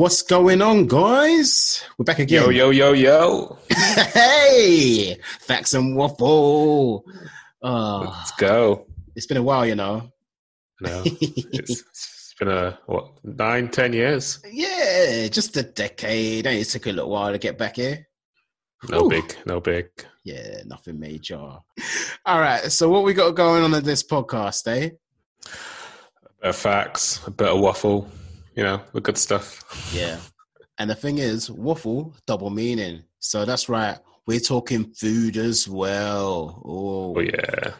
What's going on, guys? We're back again. Yo, yo, yo, yo. hey, facts and waffle. Uh, Let's go. it's been a while, you know. No, it's, it's been a what nine, ten years. yeah, just a decade. It took a little while to get back here. No Ooh. big, no big. Yeah, nothing major. All right. So, what we got going on at this podcast, eh? A bit of facts, a bit of waffle. You know, the good stuff. Yeah. And the thing is, waffle, double meaning. So, that's right. We're talking food as well. Oh, Oh yeah.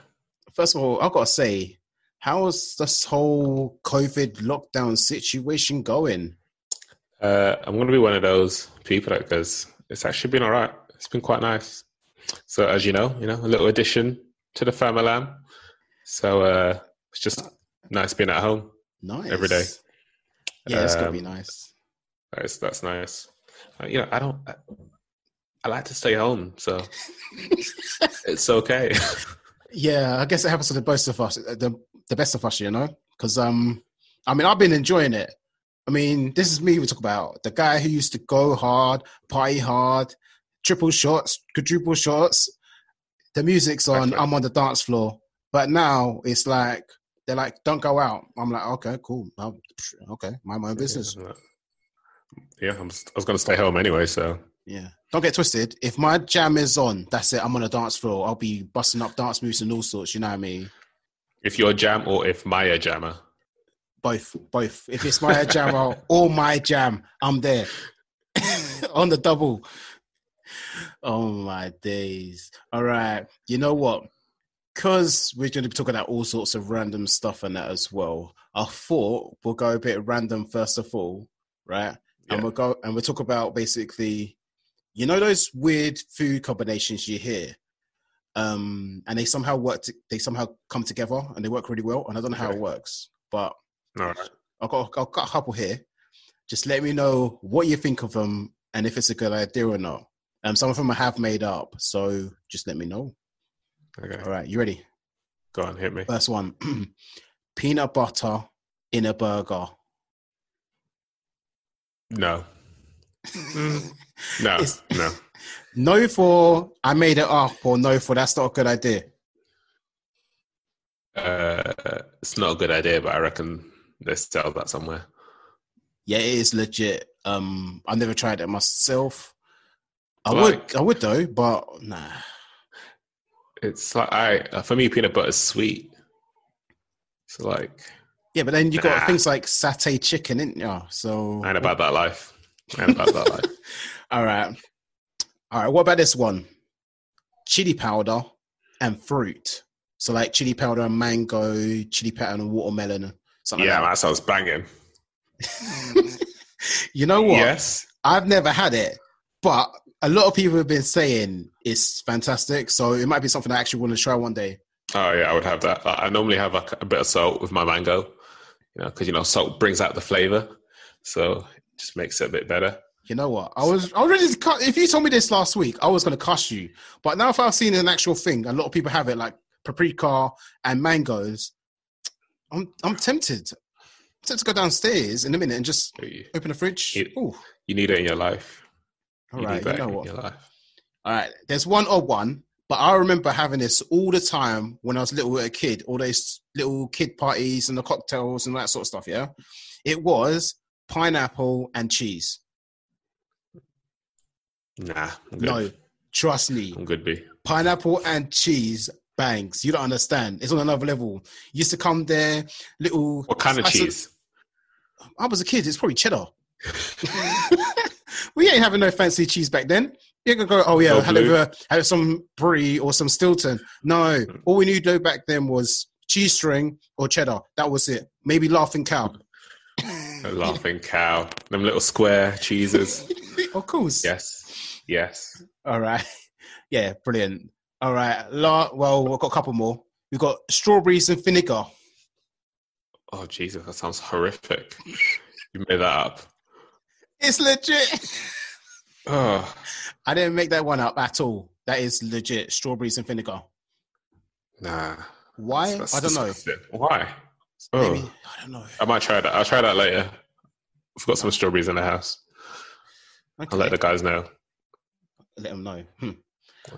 First of all, I've got to say, how is this whole COVID lockdown situation going? Uh, I'm going to be one of those people that goes. It's actually been all right. It's been quite nice. So as you know, you know, a little addition to the family. So uh, it's just nice being at home. Nice. Every day. Yeah, it's gonna be Um, nice. That's that's nice. Uh, you know, I don't. I, I like to stay home, so it's okay. Yeah, I guess it happens to the best of us, the the best of us, you know. Because um, I mean, I've been enjoying it. I mean, this is me we talk about the guy who used to go hard, party hard, triple shots, quadruple shots. The music's on. I'm on the dance floor, but now it's like they're like, "Don't go out." I'm like, "Okay, cool. Um, okay, mind my own business." Yeah, I'm, I was going to stay home anyway, so Yeah. Don't get twisted. If my jam is on, that's it. I'm on a dance floor. I'll be busting up dance moves and all sorts. You know what I mean? if you're jam or if Maya jammer, Both, both. If it's my jam or, or my jam, I'm there on the double. Oh my days! All right. You know what? Because we're going to be talking about all sorts of random stuff and that as well. I thought we'll go a bit random first of all, right? And we'll go and we'll talk about basically, you know, those weird food combinations you hear, um, and they somehow work. To, they somehow come together and they work really well. And I don't know how it works, but right. I've got, I've got a couple here. Just let me know what you think of them and if it's a good idea or not. Um, some of them I have made up, so just let me know. Okay, All right, you ready? go on, hit me. First one: peanut butter in a burger. No, Mm, no, It's- no. No for I made it up, or no for that's not a good idea. Uh, it's not a good idea, but I reckon they sell that somewhere. Yeah, it is legit. Um, I never tried it myself. I Like- would, I would though, but nah. It's like I for me, peanut butter is sweet. So like, Yeah, but then you got Nah. things like satay chicken, isn't you? So I ain't about that life. I ain't about that life. All right. All right. What about this one? Chili powder and fruit. So like chili powder and mango, chili powder and watermelon, something Yeah, like that sounds banging. you know what? Yes. I've never had it, but a lot of people have been saying it's fantastic. So it might be something I actually want to try one day. Oh yeah, I would have that. I normally have a, a bit of salt with my mango, you know, because you know salt brings out the flavor, so it just makes it a bit better. You know what? I was I was ready to cut. If you told me this last week, I was going to cuss you. But now, if I've seen an actual thing, a lot of people have it, like paprika and mangoes. I'm I'm tempted. I'm tempted to go downstairs in a minute and just open the fridge. It- Ooh, you need it in your life. All right. You know what? All right. There's one odd one, but I remember having this all the time when I was little a kid. All those little kid parties and the cocktails and that sort of stuff. Yeah, it was pineapple and cheese. Nah. No, trust me. I'm good. B. pineapple and cheese bangs. You don't understand. It's on another level. Used to come there, little. What kind of I cheese? I was a kid. It's probably cheddar. we ain't having no fancy cheese back then. You can go, oh yeah, No had blue. Uh, have some brie or some Stilton. No, mm. all we knew do back then was cheese string or cheddar. That was it. Maybe laughing cow. A laughing cow. Them little square cheeses. of course. yes, yes. All right. Yeah, brilliant. All right. La- well, we've got a couple more. We've got strawberries and vinegar. Oh Jesus, that sounds horrific. you made that up. It's legit. Oh, I didn't make that one up at all. That is legit. Strawberries and vinegar. nah. Why? That's I don't know. Why? Oh, Maybe I don't know. I might try that. I'll try that later. I've got some strawberries in the house. Okay. I'll let the guys know. Let them know. Hmm.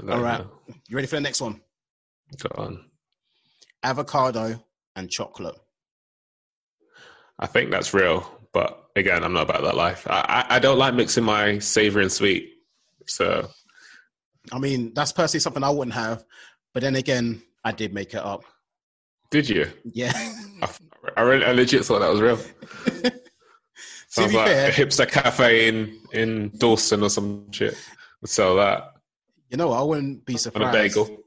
All right. know. You ready for the next one? Go on. Avocado and chocolate. I think that's real, but again, I'm not about that life. I, I, I don't like mixing my savory and sweet. So I mean, that's personally something I wouldn't have, but then again, I did make it up. did you? Yeah. I, I, really, I legit thought that was real. Sounds like fair, a hipster cafe in in Dalston or some shit would sell that you know, I wouldn't be on a bagel.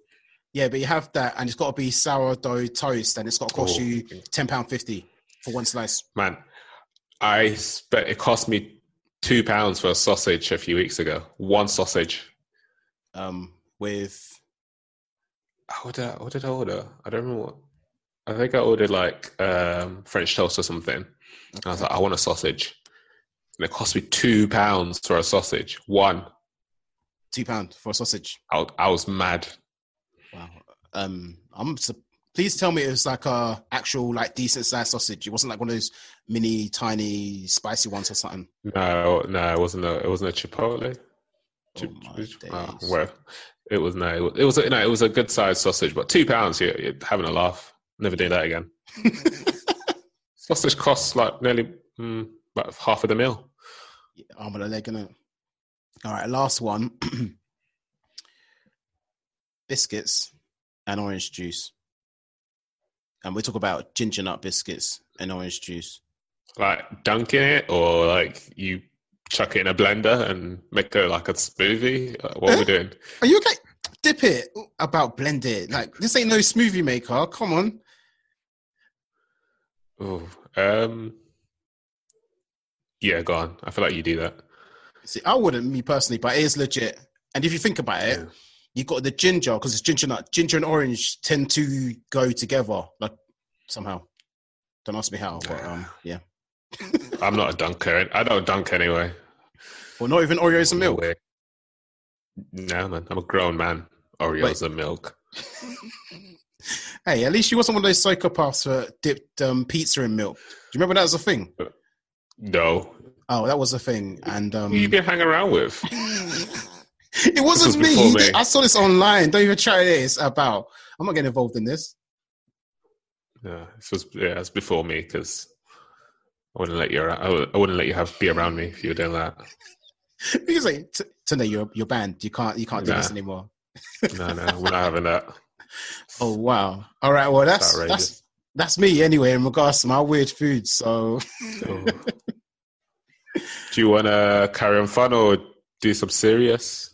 Yeah, but you have that, and it's got to be sourdough toast, and it's got to cost Oh. you ten pound fifty for one slice. Man, I spent. It cost me two pounds for a sausage a few weeks ago. One sausage. Um, with What did I, what did I order? I don't remember. What, I think I ordered like um, French toast or something. And I was like, I want a sausage. And it cost me two pounds for a sausage. One. two pound for a sausage. I, was- I was mad. Wow. Um, I'm. su- Please tell me it was like a actual like decent sized sausage. It wasn't like one of those mini tiny spicy ones or something. No, no, it wasn't a. It wasn't a Chipotle. Chip- oh, days. well, it was no. It was, it was a, no. It was a good sized sausage, but two pounds. You're, you're having a laugh. Never do that again. Sausage costs like nearly mm, about half of the meal. arm and a leg in it. All right, last one. biscuits and orange juice. And we talk about ginger nut biscuits and orange juice. Like dunking it, or like you chuck it in a blender and make it like a smoothie. What are we doing? Are you okay? Dip it about blend it. Like this ain't no smoothie maker. Come on. Oh, um, yeah, go on. I feel like you do that. See, I wouldn't me personally, but it is legit. And if you think about it, Yeah. You got the ginger because it's ginger nut. Ginger and orange tend to go together, like somehow. Don't ask me how, but um, yeah. I'm not a dunker. I don't dunk anyway. Well, not even Oreos and milk. way. No, man. I'm a grown man. Oreos and milk. Hey, at least you wasn't one of those psychopaths that dipped um, pizza in milk. Do you remember that was a thing? No. Oh, that was a thing, and um, Who you been hanging around with? it wasn't was me. me. I saw this online. Don't even try this about. I'm not getting involved in this. Yeah, this was yeah, it's before me because I wouldn't let you. I wou- I wouldn't let you have be around me if you were doing that. Because like, t- Tunde, you're you're banned. You can't you can't do Nah. this anymore. No, no, we're not having that. Oh wow! All right, well that's outrageous. that's that's me anyway in regards to my weird food. So Oh. Do you want to carry on fun or do some serious?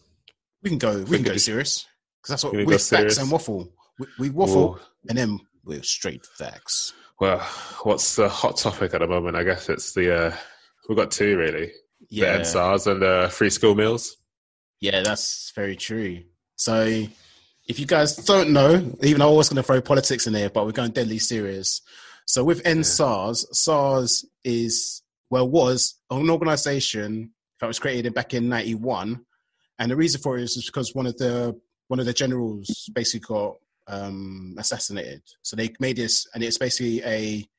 We can go we can go serious because that's what we facts serious? and waffle. We, we waffle Ooh. and then we're straight facts. Well, what's the hot topic at the moment? I guess it's the uh, we've got two really: the Yeah, EndSARS and the free school meals. yeah, that's very true. So if you guys don't know, even though I was going to throw politics in there, but we're going deadly serious. So with EndSARS, SARS is well was an organization that was created back in '91, and the reason for it is because one of the one of the generals basically got um, assassinated. So they made this, and it's basically a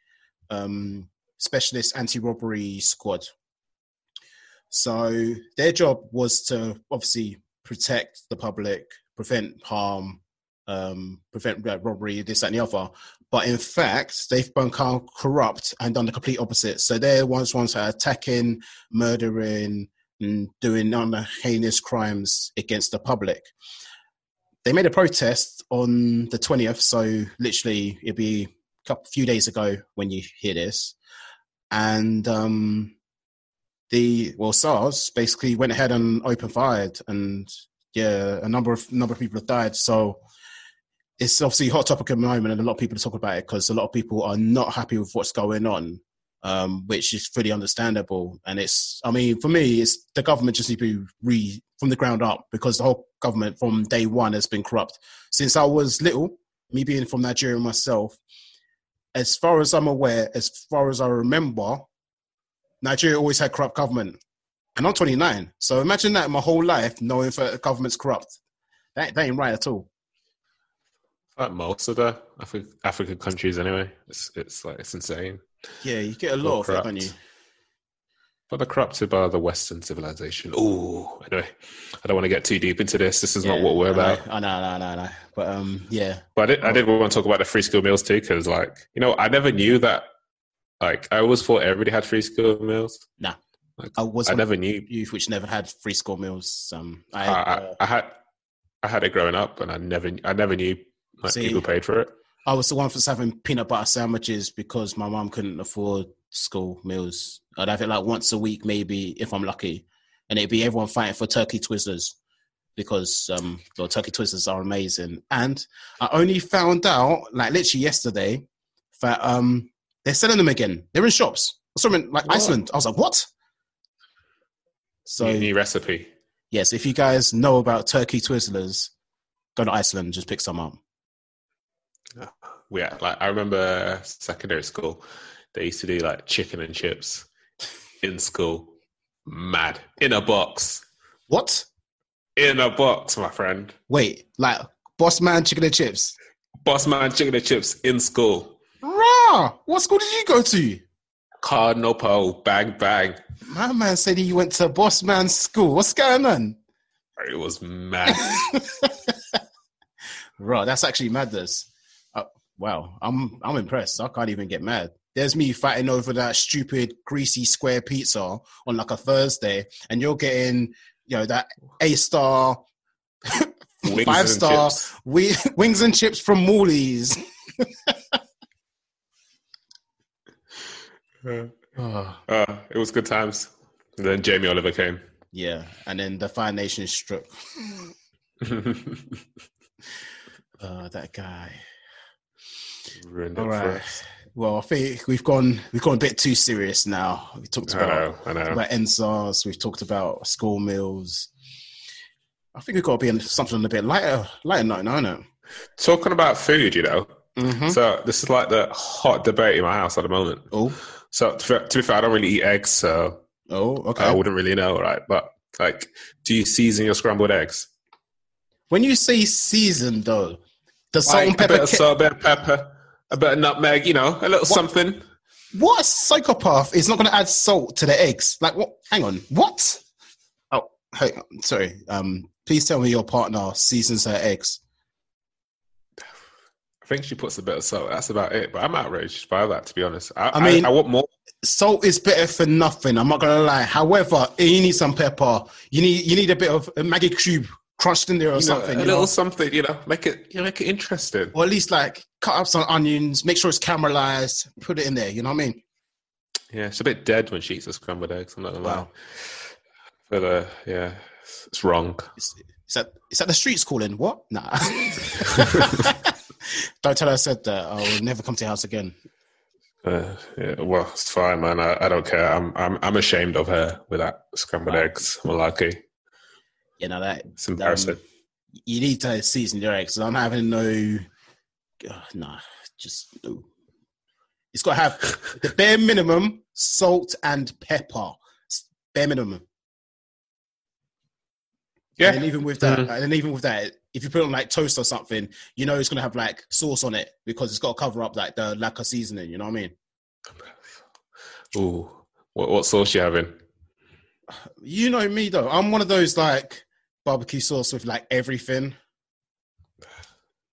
um, specialist anti-robbery squad. So their job was to obviously protect the public, prevent harm, um, prevent robbery, this, that, and the other. But in fact, they've become corrupt and done the complete opposite. So they're ones ones that are attacking, murdering, doing other heinous crimes against the public. They made a protest on the twentieth, so literally it'll be a couple, few days ago when you hear this, and um, the well SARS basically went ahead and open fired, and yeah, a number of number of people have died. So it's obviously a hot topic at the moment, and a lot of people are talking about it because a lot of people are not happy with what's going on, um, which is fully understandable. And it's, I mean, for me, it's the government just need to be re from the ground up because the whole government from day one has been corrupt. Since I was little, me being from Nigeria myself, as far as I'm aware, as far as I remember, Nigeria always had corrupt government. And I'm 29. So imagine that my whole life knowing that the government's corrupt. That, that ain't right at all. Like most of the Afri- African countries, anyway. It's it's like it's insane. Yeah, you get a lot of it, don't you? but they're corrupted by the Western civilization. Oh, anyway, I don't want to get too deep into this. This is not what we're I know, about. I know, I know, I know. But um, yeah, But I did, I did want to talk about the free school meals too, because like you know, I never knew that. Like I always thought everybody had free school meals. Nah. I was I never knew. youth which never had free school meals. Um, I, I, I, uh, I had I had it growing up, and I never I never knew like, See, people paid for it. I was the one for having peanut butter sandwiches because my mom couldn't afford school meals. I'd have it like once a week, maybe if I'm lucky, and it'd be everyone fighting for turkey twizzlers because um, the turkey twizzlers are amazing. And I only found out like literally yesterday that um, they're selling them again. They're in shops. Something like What? Iceland. I was like, what? So new, new recipe. yes, if you guys know about turkey twizzlers, go to Iceland and just pick some up. Yeah, like I remember secondary school, they used to do like chicken and chips in school. Mad in a box, What? in a box, my friend. Wait, like Boss Man chicken and chips. Boss man chicken and chips in school. Rah! What school did you go to? Cardinal Pole, bang bang. My man said he went to Boss Man's school. What's going on? It was mad. Right, that's actually madness. Wow, I'm I'm impressed. I can't even get mad. There's me fighting over that stupid greasy square pizza on like a Thursday, and you're getting you know that A star, five and star chips. we, wings and chips from Morley's. Uh, uh, it was good times. And then Jamie Oliver came. yeah, and then the Fire Nation struck. Uh, that guy. Ruined it All for right. us. Well, I think we've gone we've gone a bit too serious now. We talked I about know, I know. about EndSARS. We've talked about school meals. I think we've got to be on something a bit lighter, lighter note, no, no. Talking about food, you know. Mm-hmm. So this is like the hot debate in my house at the moment. Oh, So to, be- to be fair, I don't really eat eggs, so oh, okay. I wouldn't really know, right? But like, do you season your scrambled eggs? when you say seasoned, though, the salt Like and a pepper. bit of salt, bit of pepper, a bit of nutmeg, you know, a little something. what a psychopath is not going to add salt to the eggs? Like, what? Hang on, what? Oh, hey, sorry. Um, please tell me your partner seasons her eggs. I think she puts a bit of salt. That's about it. But I'm outraged by that, to be honest. I, I mean- I, I want more. salt is better for nothing. I'm not gonna lie. However, you need some pepper. You need you need a bit of a Maggi cube crunched in there or You know, something. a you little know? something, you know, make it, you know, make it interesting. or at least like cut up some onions. Make sure it's caramelized. Put it in there. You know what I mean? Yeah, it's a bit dead when she eats the scrambled eggs. I'm not gonna lie. Wow. But uh, yeah, it's, it's wrong. Is, is that is that the streets calling? What? Nah. Don't tell her I said that. I will never come to your house again. Uh, yeah, well, it's fine, man. I, I don't care. I'm, I'm, I'm ashamed of her with that scrambled Wow. eggs. Malarkey. You know that It's embarrassing. you need to season your eggs. I'm having no. Uh, nah, just no. It's got to have the bare minimum salt and pepper. Bare minimum. yeah, And even with that, Mhm. and then even with that, if you put it on like toast or something, you know it's gonna have like sauce on it because it's got to cover up like the lack of seasoning. You know what I mean? Ooh, what, what sauce you having? You know me though. I'm one of those like barbecue sauce with like everything.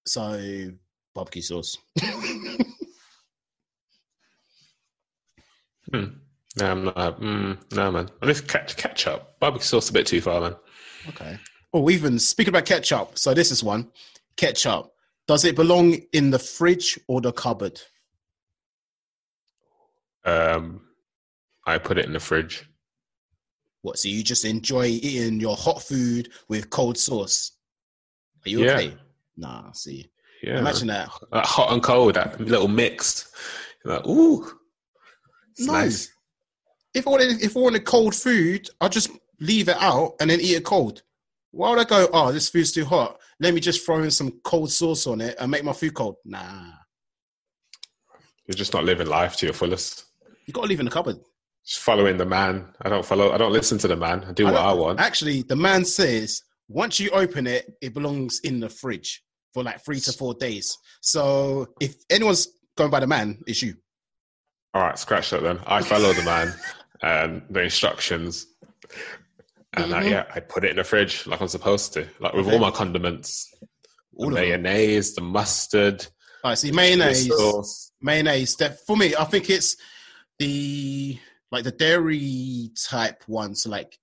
So barbecue sauce. Hmm. No, I'm not. Mm, no, man. Least catch ketchup. Barbecue sauce a bit too far, man. Okay. Oh, even speaking about ketchup. So this is one. Ketchup. Does it belong in the fridge or the cupboard? Um, I put it in the fridge. What? So you just enjoy eating your hot food with cold sauce? Are you Yeah. okay? Nah. See, Yeah, imagine that. That hot and cold, that little mix. You're like, ooh, No. nice. If I wanted, if I wanted cold food, I'd just leave it out and then eat it cold. Why would I go? Oh, this food's too hot. Let me just throw in some cold sauce on it and make my food cold. Nah. You're just not living life to your fullest. You got to live in the cupboard. Just following the man. I don't follow. I don't listen to the man. I do I what I want. Actually, the man says once you open it, it belongs in the fridge for like three to four days. So if anyone's going by the man, it's you. All right, scratch that then. I follow the man, and the instructions. And uh, Mhm. yeah, I put it in the fridge like I'm supposed to, like with Okay. all my condiments, the All of them. mayonnaise, the mustard, All right, see mayonnaise. sauce. mayonnaise that for me i think it's the like the dairy type ones like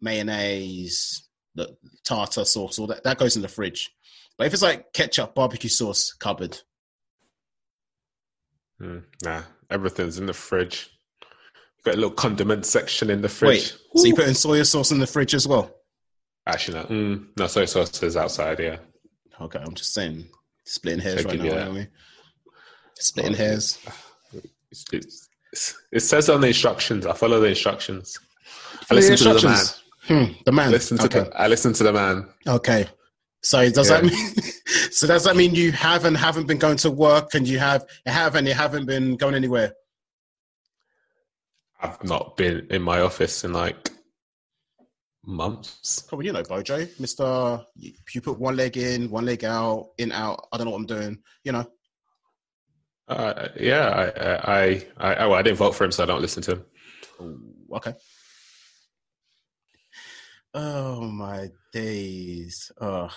mayonnaise the tartar sauce all that that goes in the fridge but if it's like ketchup barbecue sauce cupboard Mm, nah, everything's in the fridge. Got a little condiment section in the fridge. wait so you put in soy sauce in the fridge as well Actually, no. Mm, no, soy sauce is outside. Yeah, okay i'm just saying splitting hairs right now aren't we? splitting Oh, hairs it's, it's, it says on the instructions. I follow the instructions. I Follow the listen to the man. hmm, the man I listen to okay the, I listen to the man. Okay. So does Yeah. that mean so does that mean you have and haven't been going to work and you have have and you haven't been going anywhere? I've not been in my office in like months. Oh, well, you know, Bojo, Mister. You put one leg in, one leg out, in out. I don't know what I'm doing. You know. Uh, yeah, I, I, I, I, well, I didn't vote for him, so I don't listen to him. Ooh, okay. Oh my days. Oh,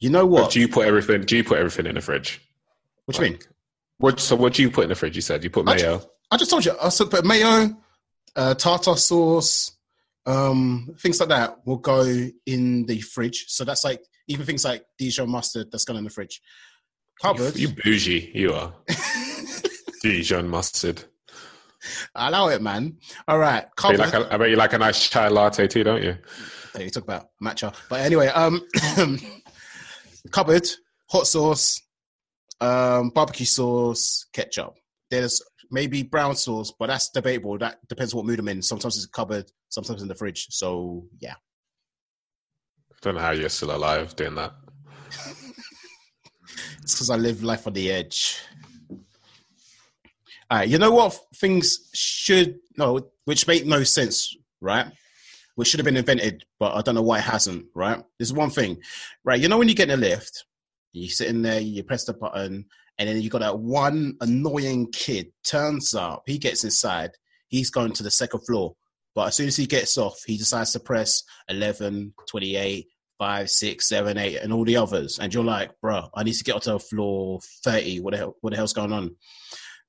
you know what? do you put everything? Do you put everything in the fridge? what do you mean? What? So what do you put in the fridge? You said you put I ju- mayo. I just told you. I said, but mayo, uh, tartar sauce, um, things like that will go in the fridge. So that's like even things like Dijon mustard that's gone in the fridge. Cupboard. You, you bougie, you are. Dijon mustard. I allow it, man. All right, I bet, you like a, I bet you like a nice chai latte too, don't you? You talk about matcha, but anyway, um, cupboard, hot sauce, um, barbecue sauce, ketchup. There's maybe brown sauce, but that's debatable. That depends what mood I'm in. Sometimes it's cupboard, sometimes in the fridge. So yeah. Don't know how you're still alive doing that. It's because I live life on the edge. All right, you know what things should no, which make no sense, right? Which should have been invented, but I don't know why it hasn't. Right? There's one thing, right? You know when you get in a lift, you sit in there, you press the button, and then you got that one annoying kid turns up. He gets inside. He's going to the second floor, but as soon as he gets off, he decides to press 11, 28, five, six, seven, eight, and all the others, and you're like, bro, I need to get onto floor thirty. What the hell? What the hell's going on?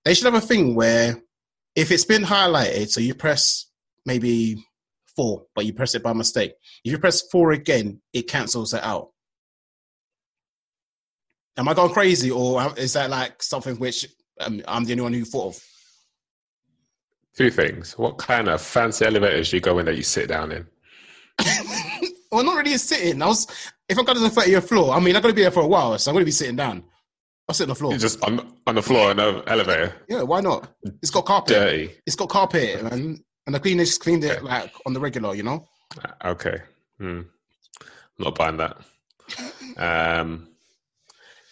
They should have a thing where if it's been highlighted, so you press maybe four, but you press it by mistake. If you press four again, it cancels it out. Am I going crazy, or is that like something which um, I'm the only one who thought of? Two things. What kind of fancy elevators do you go in that you sit down in? well, not really sitting. I was if I'm going to the 30th floor. I mean, I'm going to be there for a while, so I'm going to be sitting down. I'll sit on the floor. You're just on on the floor in the elevator. Yeah, why not? It's got carpet. Dirty. It's got carpet, man. And the cleaners cleaned it like on the regular, you know. Okay. Hmm. Not buying that. Um.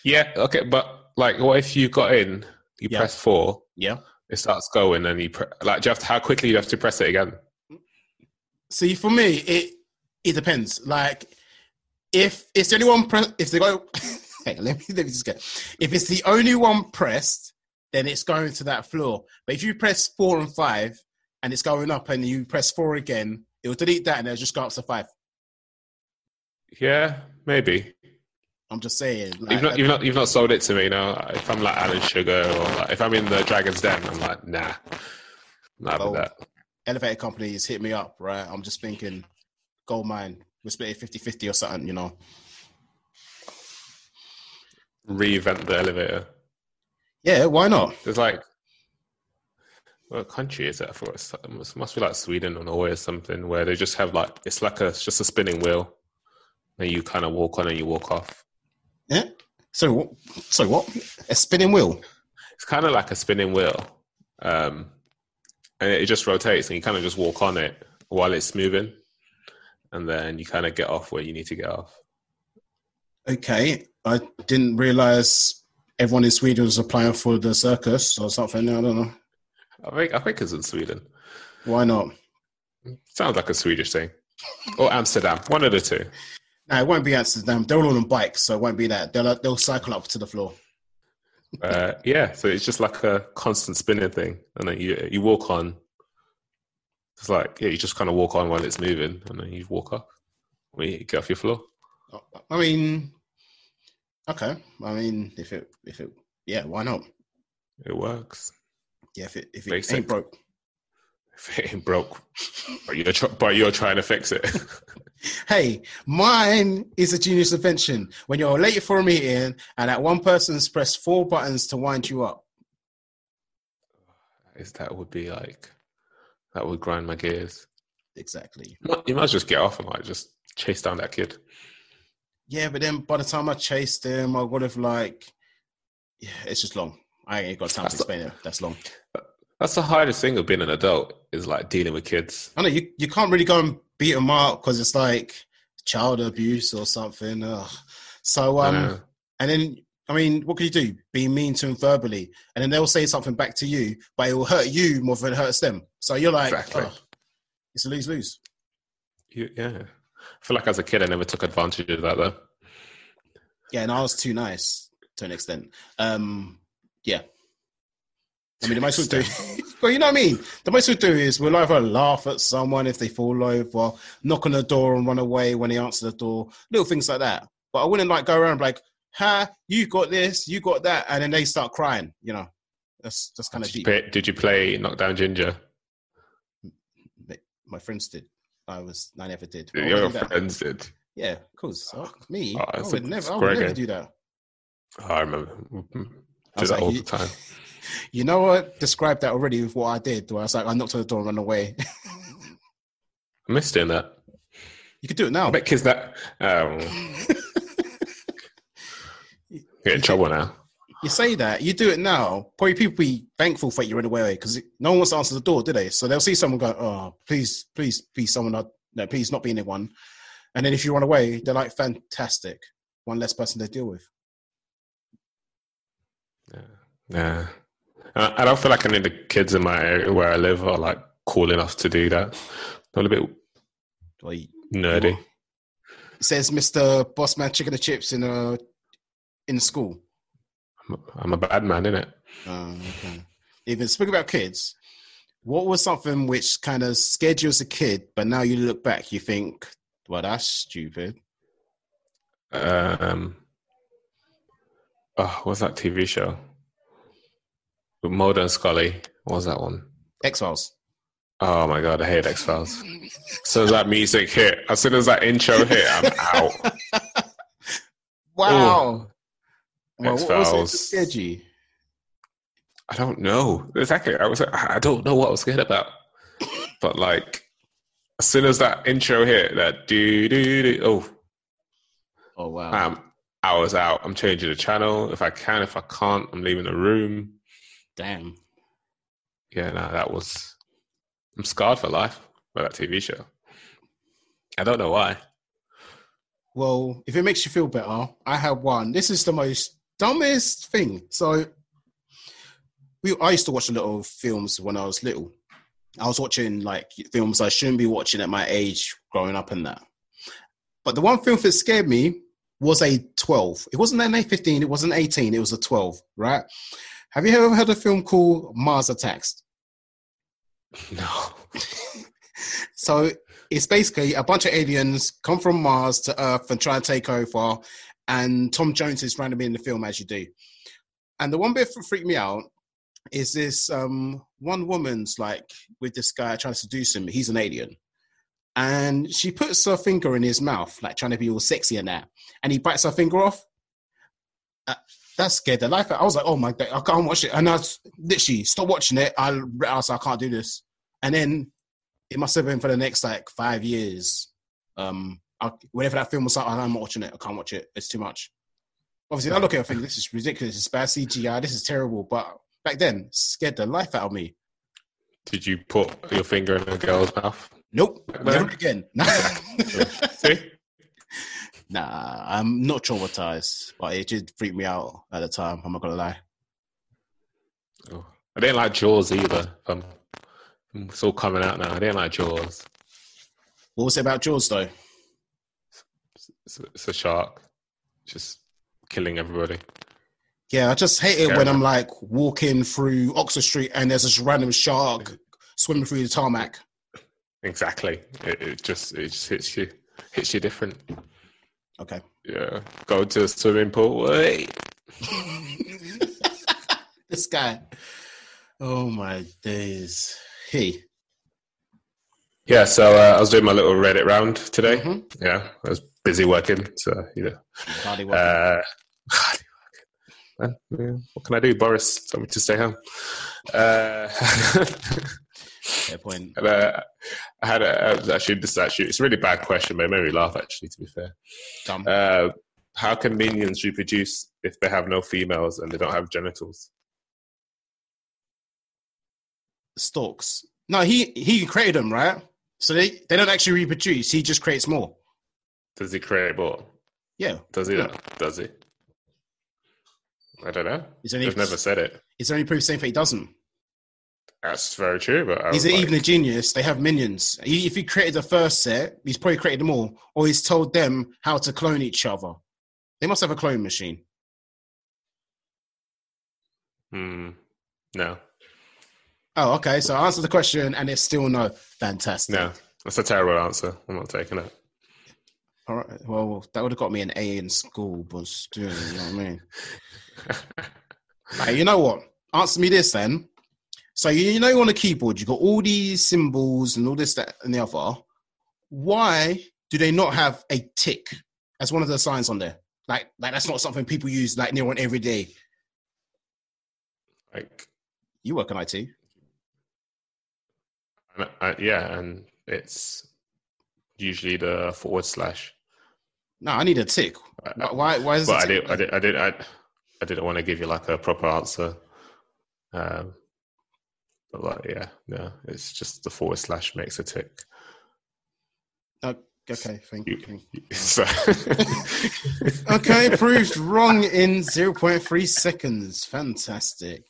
Yeah. Okay. But like, what if you got in? You Yeah. press four. Yeah. It starts going, and you pre- like. Do you have to, how quickly do you have to press it again? See, for me, it it depends. Like, if it's the only one press, if they go, on, let me let me just get. If it's the only one pressed, then it's going to that floor. But if you press four and five, and it's going up, and you press four again, it will delete that, and it'll just go up to five. Yeah, maybe. I'm just saying. Like, You've not, you've not, you've not sold it to me. No, if I'm like Alan Sugar or like, if I'm in the Dragon's Den, I'm like, nah, not that. elevator companies hit me up, right? I'm just thinking, gold mine, we split it 50 50 or something, you know. Reinvent the elevator. Yeah, why not? There's like, what country is that for? It must, must be like Sweden or Norway or something, where they just have like it's like a it's just a spinning wheel, and you kind of walk on and you walk off. Yeah. So? So what? A spinning wheel. It's kind of like a spinning wheel, um, and it just rotates, and you kind of just walk on it while it's moving, and then you kind of get off where you need to get off. Okay, I didn't realize everyone in Sweden was applying for the circus or something. I don't know. I think I think it's in Sweden. Why not? Sounds like a Swedish thing, or Amsterdam. One of the two. No, it won't be Amsterdam. They're all on bikes, so it won't be that. They'll they'll cycle up to the floor. Uh, yeah, so it's just like a constant spinning thing, and then you you walk on, It's like yeah, you just kind of walk on while it's moving, and then you walk up. I mean, you get off your floor. I mean, okay. I mean, if it, if it, yeah, why not? It works. Yeah, if it, if it Basic. ain't broke. If it ain't broke, but you're tr- but you're trying to fix it. Hey, mine is a genius invention. When you're late for a meeting and that one person's pressed four buttons to wind you up. Is that would be like that would grind my gears. Exactly. You might- just get off and like just chase down that kid. Yeah, but then by the time I chased him, I would have like, yeah, it's just long. I ain't got time to the- explain it. That's long. That's the hardest thing of being an adult is like dealing with kids. I know you, you can't really go and beat them up because it's like child abuse or something. Ugh. So um, and then I mean, what can you do? Be mean to them verbally, and then they'll say something back to you, but it will hurt you more than it hurts them. So you're like, Exactly. "Ugh, it's a lose lose. Yeah. I feel like as a kid, I never took advantage of that though. Yeah, and I was too nice to an extent. Um, yeah. I mean, the most we'll do, well, you know what I mean? The most we'll do is we'll either laugh at someone if they fall over, knock on the door and run away when they answer the door, little things like that. But I wouldn't like go around like, ha, you got this, you got that, and then they start crying, you know? That's, that's kind of Did you, deep. play, did you play Knockdown Ginger? My friends did. I was, I never did. I Your do that. friends did. Yeah, of course. Oh, me, Oh, I would a- never, I would never game. do that. Oh, I remember. Mhm. I Do was that like, all you- the time. You know what? Described that already with what I did. Where I was like, I knocked on the door and ran away. I missed doing that. you could do it now. I bet kids that um, get in trouble now. You say that, you do it now. Probably people be thankful that you ran away because no one wants to answer the door, do they? So they'll see someone go, "Oh, please, please, please, someone, not, no, please, not be anyone." And then if you run away, they're like, "Fantastic, one less person to deal with." Yeah. I, I don't feel like any of the kids in my area where I live are like cool enough to do that. They're a little bit you- nerdy. says Mister Bossman Chicken and Chips in uh in school. I'm, a bad man, innit? Um, okay. Even speaking about kids, what was something which kind of scared you as a kid, but now you look back, you think, well, that's stupid. Um, oh, what's that TV show? With Mulder and Scully. What was that one? X Files. Oh my god, I hate X Files. So as that music hit, as soon as that intro hit, I'm out. Wow. Well, what was it X-Files. scared? I don't know exactly. I was I don't know what I was scared about, but like as soon as that intro hit, that do do do, oh, Oh wow. um, I was out. I'm changing the channel if I can. If I can't, I'm leaving the room. Damn. Yeah, no, that was. I'm scarred for life by that TV show. I don't know why. Well, if it makes you feel better, I have one. This is the most dumbest thing. So, we I used to watch a lot of films when I was little. I was watching like films I shouldn't be watching at my age growing up and that. But the one film that scared me was a 12. It wasn't an A15, it wasn't 18, it was a 12, right? Have you ever heard a film called Mars Attacks? No. So it's basically a bunch of aliens come from Mars to Earth and try and take over. And Tom Jones is randomly in the film as you do. And the one bit that freaked me out is this um, one woman's like with this guy trying to seduce him. He's an alien. And she puts her finger in his mouth, like trying to be all sexy and that. And he bites her finger off. Uh, that scared the life out. I was like, oh my god, I can't watch it. And I was, literally stop watching it. I, like, I can't do this. And then it must have been for the next like five years. Um, I, whenever that film was out, I'm not watching it. I can't watch it. It's too much. Obviously, I look at it, and think this is ridiculous. It's bad CGI. This is terrible. But back then, scared the life out of me. Did you put your finger in a girl's mouth? Nope, never again. See? nah, I'm not traumatized, but it did freak me out at the time. I'm not gonna lie. Oh. I didn't like Jaws either. Um, it's all coming out now. I didn't like Jaws. What was it about Jaws though? It's, it's a shark, just killing everybody. Yeah, I just hate it when I'm like walking through Oxford Street and there's this random shark swimming through the tarmac. Exactly. It, it just it just hits you hits you different. Okay. Yeah. Go to a swimming pool. Hey. this guy. Oh my days. Hey. Yeah, so uh, I was doing my little Reddit round today. Mhm. Yeah, I was busy working, so you know. Working. Uh, what can I do? Boris told me to stay home. Uh, Fair point. and, uh, I had a, I was actually this actually it's a really bad question, but it made me laugh. Actually, to be fair, Dumb. uh, how can minions reproduce if they have no females and they don't have genitals? Stalks. No, he he created them, right? So they, they don't actually reproduce. He just creates more. Does he create more? Yeah. Does he? Yeah. Does he? I don't know. Any, They've never said it. is there any proof saying that he doesn't? That's very true, but I He's like, even a genius. They have minions. He, if he created the first set, he's probably created them all, or he's told them how to clone each other. They must have a clone machine. hmm, no, Oh, okay. So I answered the question, and it's still no. Fantastic. no, that's a terrible answer. I'm not taking it. All right. Well, that would have got me an A in school, but still, you know what I mean. Right, you know what? Answer me this then. So you know you know on a keyboard you got all these symbols and all this that and the other. Why do they not have a tick as one of the signs on there? Like, like that's not something people use like near on every day. like, You work in IT. And I, yeah, and it's usually the forward slash. No, I need a tick. Uh, Why? Why, is But I did, I did, I did, I, I didn't want to give you like a proper answer. Um, but like, yeah, no, it's just the forward slash makes a tick. Okay, thank You, you. so, Okay, proved wrong in 0.3 seconds. Fantastic.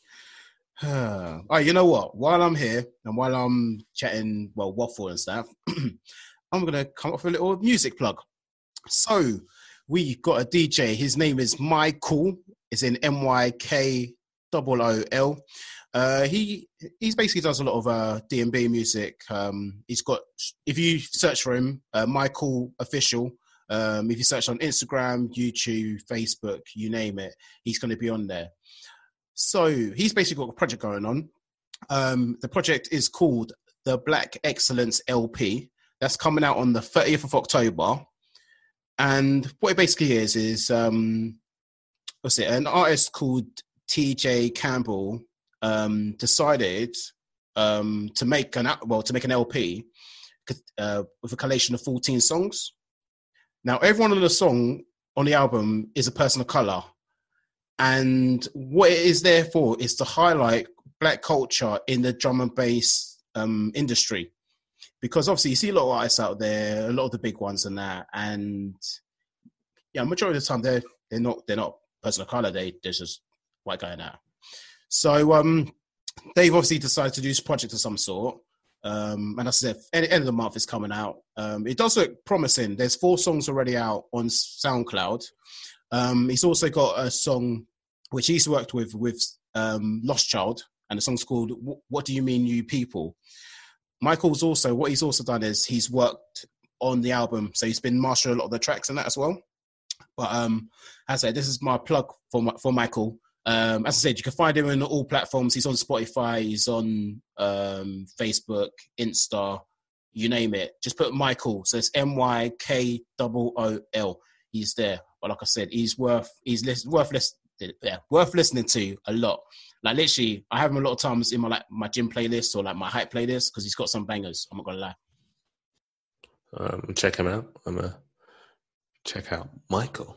All right, you know what? While I'm here and while I'm chatting, well, waffle and stuff, I'm to come up with a little music plug. So, we got a DJ. His name is Michael. It's in M Y K L. Uh, he he's basically does a lot of uh, D&B music. Um, he's got if you search for him, uh, Michael official. Um, if you search on Instagram, YouTube, Facebook, you name it, he's going to be on there. So he's basically got a project going on. Um, the project is called the Black Excellence LP. That's coming out on the 30th of October. And what it basically is is um, what's it? An artist called TJ Campbell um, decided um, to make an well to make an LP uh, with a collation of 14 songs. Now, everyone on the song on the album is a person of color. And what it is there for is to highlight black culture in the drum and bass um, industry. Because obviously, you see a lot of artists out there, a lot of the big ones and that. And yeah, majority of the time, they're, they're not they're not person of color, they, they're just white guy now. So um, they've obviously decided to do this project of some sort. Um, and as I said, end, end of the month is coming out. Um, it does look promising. There's four songs already out on SoundCloud. Um, he's also got a song which he's worked with with um, Lost Child, and the song's called "What Do You Mean, You People." Michael's also what he's also done is he's worked on the album, so he's been mastering a lot of the tracks and that as well. But um, as I said, this is my plug for for Michael. Um, as I said, you can find him on all platforms. He's on Spotify. He's on um, Facebook, Insta, you name it. Just put Michael. So it's M Y K O O L. He's there. But like I said, he's worth he's worth lis- yeah, worth listening to a lot. Like literally, I have him a lot of times in my like my gym playlist or like my hype playlist because he's got some bangers. I'm not gonna lie. um, check him out. I'm gonna check out Michael.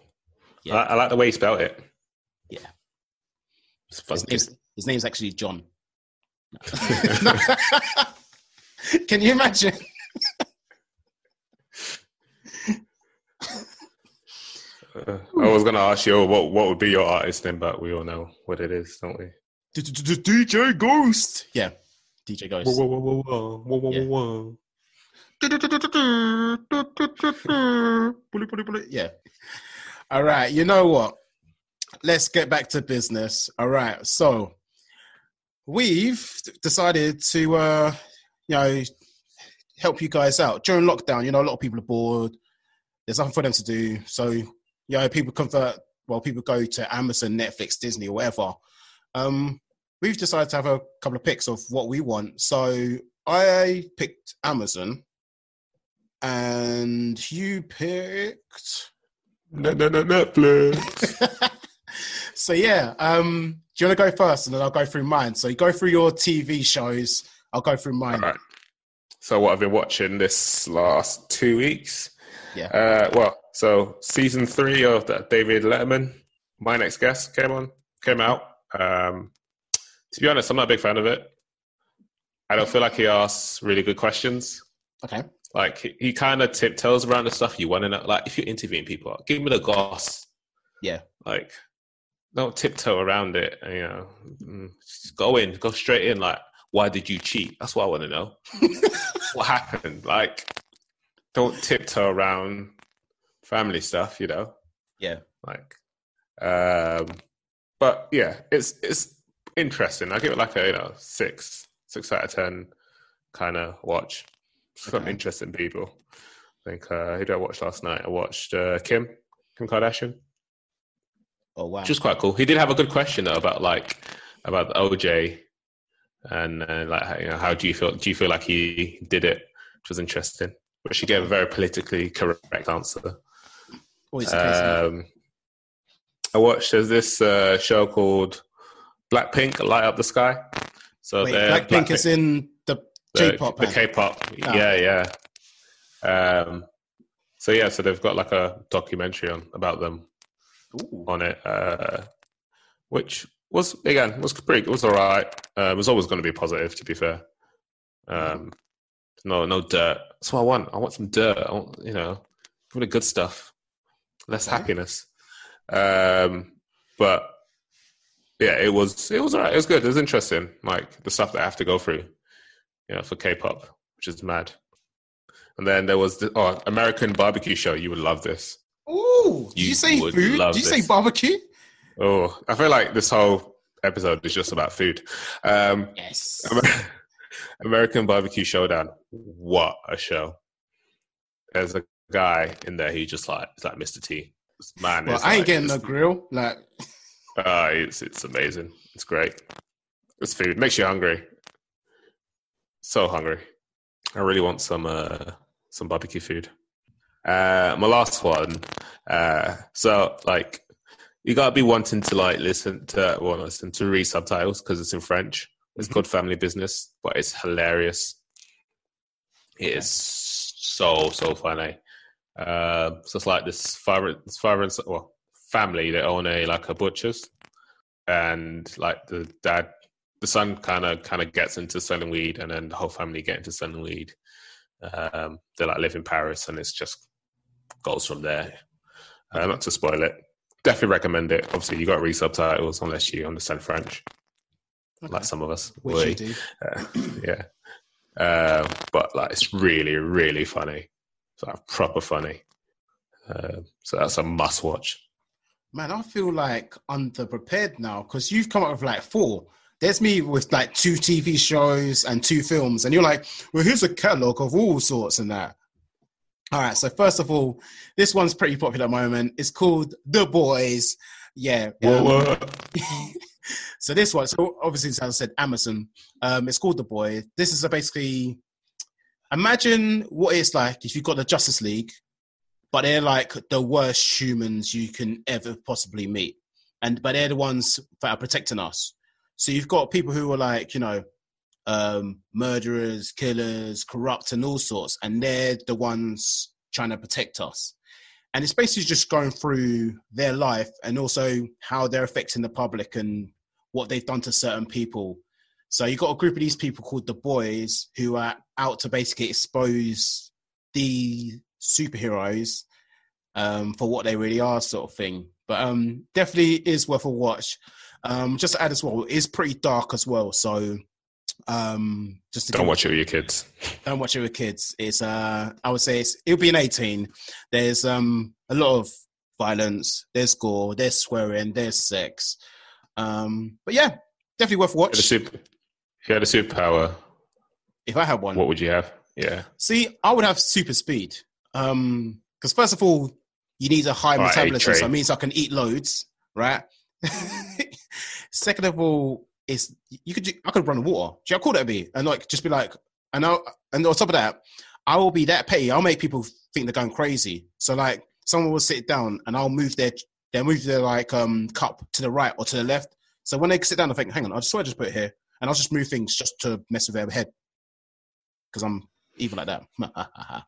Yeah. I, I like the way he spelled it. Yeah. It's His name's, his name's actually John. Can you imagine? Uh, I was gonna ask you what what would be your artist name, but we all know what it is, don't we? DJ Ghost. Yeah, DJ Ghost. Whoa, whoa, whoa, whoa, whoa, whoa, Yeah. whoa. Yeah. All right. You know what? Let's get back to business. All right. So we've decided to, uh, you know, help you guys out during lockdown. You know, a lot of people are bored. There's nothing for them to do, so you know, people convert. Well, people go to Amazon, Netflix, Disney, or whatever. Um, we've decided to have a couple of picks of what we want. So I picked Amazon, and you picked. No, no, no, Netflix. so yeah, um, do you want to go first, and then I'll go through mine. So you go through your TV shows. I'll go through mine. All right. So what I've been watching this last two weeks. Yeah. Uh, well, so season three of that David Letterman, my next guest came on, came out. Um, to be honest, I'm not a big fan of it. I don't feel like he asks really good questions. Okay. Like he, he kind of tiptoes around the stuff you want to know. Like if you're interviewing people, give me the goss. Yeah. Like don't tiptoe around it. You know, mm, just go in, go straight in. Like, why did you cheat? That's what I want to know. what happened? Like, don't tiptoe around family stuff. You know. Yeah. Like, um, but yeah, it's it's interesting. I give it like a you know six six out of ten kind of watch. Some Okay. interesting people. I think uh, who did I watch last night? I watched uh, Kim Kim Kardashian Oh wow. which was quite cool. He did have a good question though about like about the OJ and uh, like how, you know how do you feel? Do you feel like he did it? Which was interesting. But she gave a very politically correct answer. Always the case. Um, I watched there's this uh, show called Blackpink Light Up the Sky. So Wait, they're- Blackpink is in the the, J-pop. the band. K-pop. Ah. Yeah, yeah. Um, so yeah, so they've got like a documentary on about them Ooh. on it, uh, which was again was pretty. It was all right. Uh, it was always going to be positive, to be fair. Um, no, no dirt. That's what I want. I want some dirt. I want, you know, me the good stuff, less Okay. happiness. Um, but yeah, it was it was all right. It was good. It was interesting. Like the stuff that I have to go through, you know, for K-pop, which is mad. And then there was the oh, American barbecue show. You would love this. Ooh. Did you, You say food? Did you say barbecue? Oh, I feel like this whole episode is just about food. Um, Yes. American Barbecue Showdown. What a show! There's a guy in there. He just like it's like Mr. T. This Man, well, I ain't like getting no grill. Like, Uh, it's it's amazing. It's great. It's food makes you hungry. So hungry. I really want some uh some barbecue food. Uh, my last one. Uh, so like you gotta be wanting to like listen to well, listen to read subtitles because it's in French. It's called Family Business, but it's hilarious. It is so so funny. Uh, so it's like this father, this father and son, well, family. They own a like a butcher's, and like the dad, the son kind of kind of gets into selling weed, and then the whole family get into selling weed. Um, they like live in Paris, and it's just goes from there. Uh, not to spoil it, definitely recommend it. Obviously, you got to read subtitles unless you understand French, like some of us. which We- you do. uh, yeah. Uh, but like it's really, really funny. It's like proper funny. Uh, so that's a must watch. Man, I feel like underprepared now because you've come up with like four. There's me with like two TV shows and two films, and you're like, well, here's a catalog of all sorts and that. All right, so first of all, this one's pretty popular at the moment. It's called The Boys. Yeah. um, so this one, so obviously, as I said, Amazon. Um, it's called The Boy. This is a basically imagine what it's like if you've got the Justice League, but they're like the worst humans you can ever possibly meet, and but they're the ones that are protecting us. So you've got people who are like you know um, murderers, killers, corrupt, and all sorts, and they're the ones trying to protect us. And it's basically just going through their life and also how they're affecting the public and what they've done to certain people. So you've got a group of these people called the boys who are out to basically expose the superheroes um, for what they really are, sort of thing. But um, definitely is worth a watch. Um, just to add as well, it is pretty dark as well. So um, just to Don't watch it with your kids. don't watch it with kids. It's uh, I would say it's, it'll be an 18. There's um a lot of violence. There's gore. There's swearing. There's sex. Um, but yeah, definitely worth a If you had a watch. super, if you had a superpower, If I had one, what would you have? Yeah. See, I would have super speed. Um, because first of all, you need a high metabolism, so it means I can eat loads, right? Second of all, is you could do, I could run water. Do you know how cool that'd be? And like just be like, and I and on top of that, I will be that petty. I'll make people think they're going crazy. So like, someone will sit down and I'll move their they'll move their like um cup to the right or to the left. So when they sit down, I think, hang on, I just swear I just put it here, and I'll just move things just to mess with their head because I'm evil like that.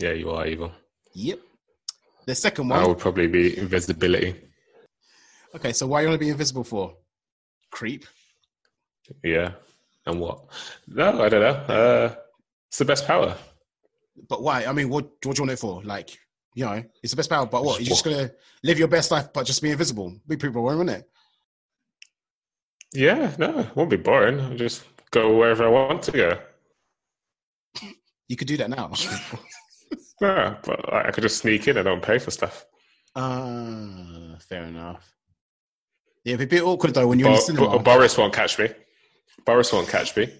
Yeah, you are evil. Yep. The second I one. would probably be invisibility. Okay, so why you want to be invisible for? Creep. Yeah. And what? No, I don't know. Uh, it's the best power. But why? I mean, what, what do you want it for? Like, you know, it's the best power, but what? You're just going to live your best life, but just be invisible? Be people wouldn't it? Yeah, no, it won't be boring. I'll just go wherever I want to go. You could do that now. No, but I I could just sneak in. I don't pay for stuff. uh, fair enough. Yeah, it'd be a bit awkward though when you're in Bo- the cinema. Bo- Boris won't catch me. Boris won't catch me.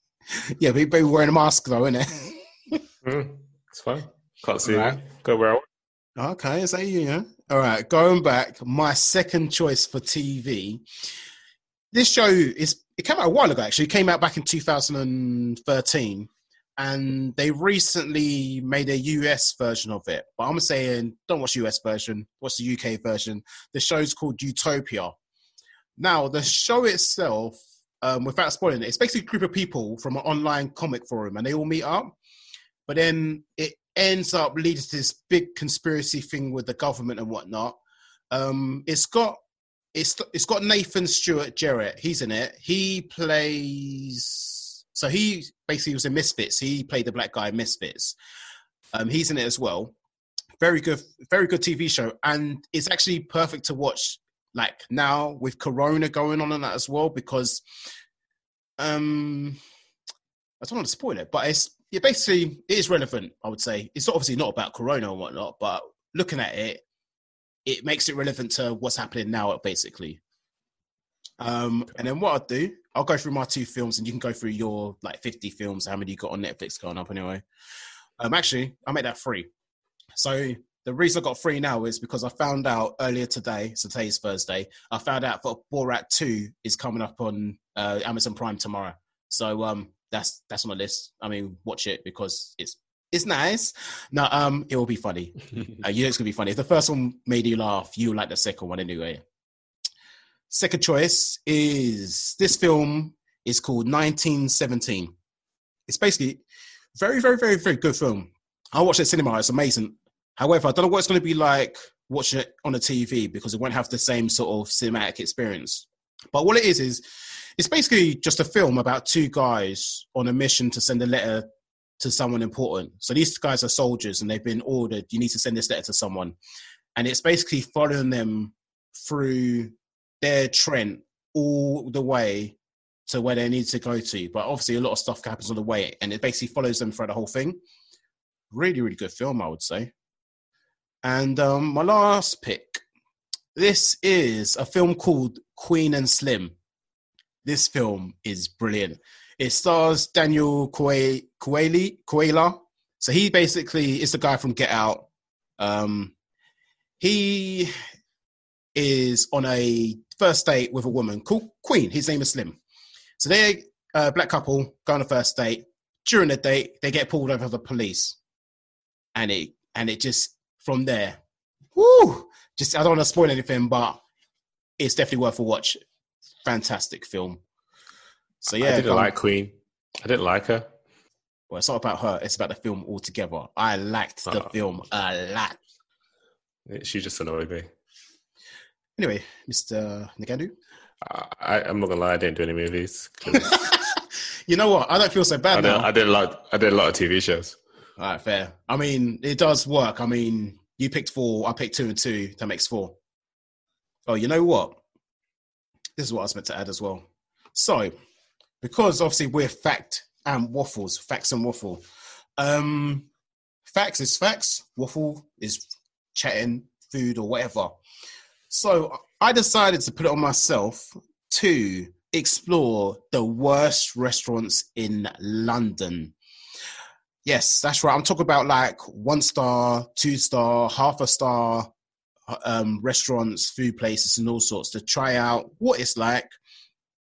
yeah, but be wearing a mask though, isn't it? Mm, it's fine. Can't see Right. Go where I want. Okay, is that you? Yeah. All right, going back, my second choice for TV. This show is it came out a while ago. Actually, it came out back in 2013, and they recently made a US version of it. But I'm saying, don't watch US version. Watch the UK version. The show's called Utopia. Now, the show itself, um, without spoiling it, it's basically a group of people from an online comic forum, and they all meet up. But then it ends up leading to this big conspiracy thing with the government and whatnot. Um, it's got it's it's got Nathan Stewart Jarrett. He's in it. He plays so he basically was in Misfits. He played the black guy in Misfits. Um, he's in it as well. Very good, very good TV show, and it's actually perfect to watch like now with Corona going on and that as well because um I don't want to spoil it, but it's yeah, basically it is relevant. I would say it's obviously not about Corona and whatnot, but looking at it, it makes it relevant to what's happening now, basically. Um, and then what I'll do, I'll go through my two films, and you can go through your like fifty films. How many you got on Netflix going up anyway? Um, actually, I made that free. So the reason I got free now is because I found out earlier today. So today's Thursday. I found out that Borat Two is coming up on uh, Amazon Prime tomorrow. So um, that's that's on the list. I mean, watch it because it's it's nice. No, um, it will be funny. Uh, you know it's gonna be funny. If the first one made you laugh, you'll like the second one anyway. Second choice is this film is called 1917. It's basically very, very, very, very good film. I watched it cinema. It's amazing. However, I don't know what it's going to be like watching it on a TV because it won't have the same sort of cinematic experience. But what it is is it's basically just a film about two guys on a mission to send a letter to someone important. So these guys are soldiers and they've been ordered, you need to send this letter to someone. And it's basically following them through their trend all the way to where they need to go to. But obviously, a lot of stuff happens on the way, and it basically follows them throughout the whole thing. Really, really good film, I would say. And um, my last pick this is a film called Queen and Slim. This film is brilliant. It stars Daniel Coe- Coeli- Coela. So he basically is the guy from Get Out. Um, he is on a first date with a woman called Queen. His name is Slim. So they're a black couple go on a first date. During the date, they get pulled over by the police, and it and it just from there, whoo! Just I don't want to spoil anything, but it's definitely worth a watch. Fantastic film. So yeah, I didn't like Queen. I didn't like her. Well, it's not about her. It's about the film altogether. I liked the Oh. film a lot. She just annoyed me. Anyway, Mr. Nagandu. I, I, I'm not gonna lie. I didn't do any movies. you know what? I don't feel so bad did, now. I did a lot. I did a lot of TV shows. All right, fair. I mean, it does work. I mean, you picked four, I picked two and two. That makes four. Oh, you know what? This is what I was meant to add as well. So, because obviously we're fact and waffles, facts and waffle. Um, facts is facts. Waffle is chatting, food, or whatever. So I decided to put it on myself to explore the worst restaurants in London. Yes, that's right. I'm talking about like one star, two star, half a star um, restaurants, food places, and all sorts to try out what it's like.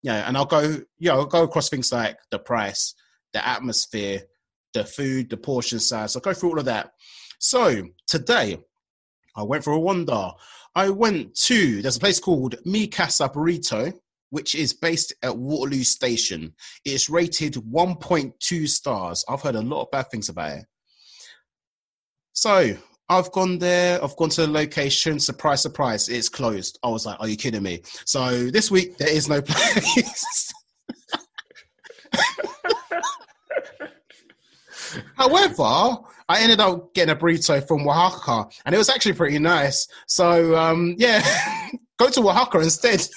Yeah, and I'll go, yeah, I'll go across things like the price, the atmosphere, the food, the portion size. I'll go through all of that. So today, I went for a wander. I went to there's a place called Mi Casa Burrito, which is based at Waterloo Station. It's rated 1.2 stars. I've heard a lot of bad things about it. So I've gone there. I've gone to the location. Surprise, surprise! It's closed. I was like, "Are you kidding me?" So this week there is no place. However, I ended up getting a burrito from Wahaca, and it was actually pretty nice. So um, yeah, go to Wahaca instead.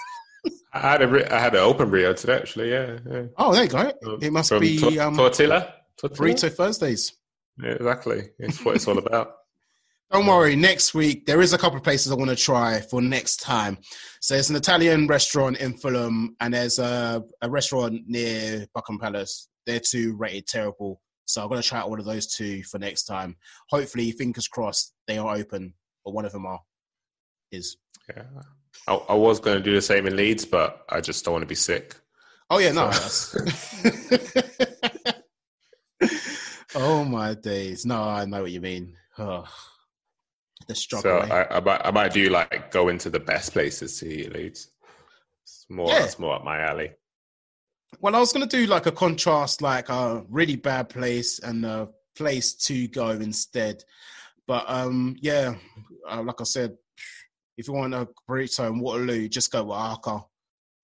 I had a I had an open burrito today, actually. Yeah. yeah. Oh, there you go. It must be Tor- um, tortilla. Tortilla? burrito Thursdays. Yeah, exactly. It's what it's all about. Don't worry, next week there is a couple of places I want to try for next time. So it's an Italian restaurant in Fulham and there's a, a restaurant near Buckingham Palace. They're two rated terrible. So I'm going to try out one of those two for next time. Hopefully, fingers crossed, they are open, or one of them are. Is. Yeah. I, I was going to do the same in Leeds, but I just don't want to be sick. Oh, yeah, no. oh, my days. No, I know what you mean. Oh, the struggle. So? I, I, might, I might do like go into the best places to eat Leeds. It's more, Yeah. it's more up my alley. Well, I was going to do like a contrast, like a really bad place and a place to go instead. But um, yeah, uh, like I said, if you want a burrito in Waterloo, just go with Wahaca.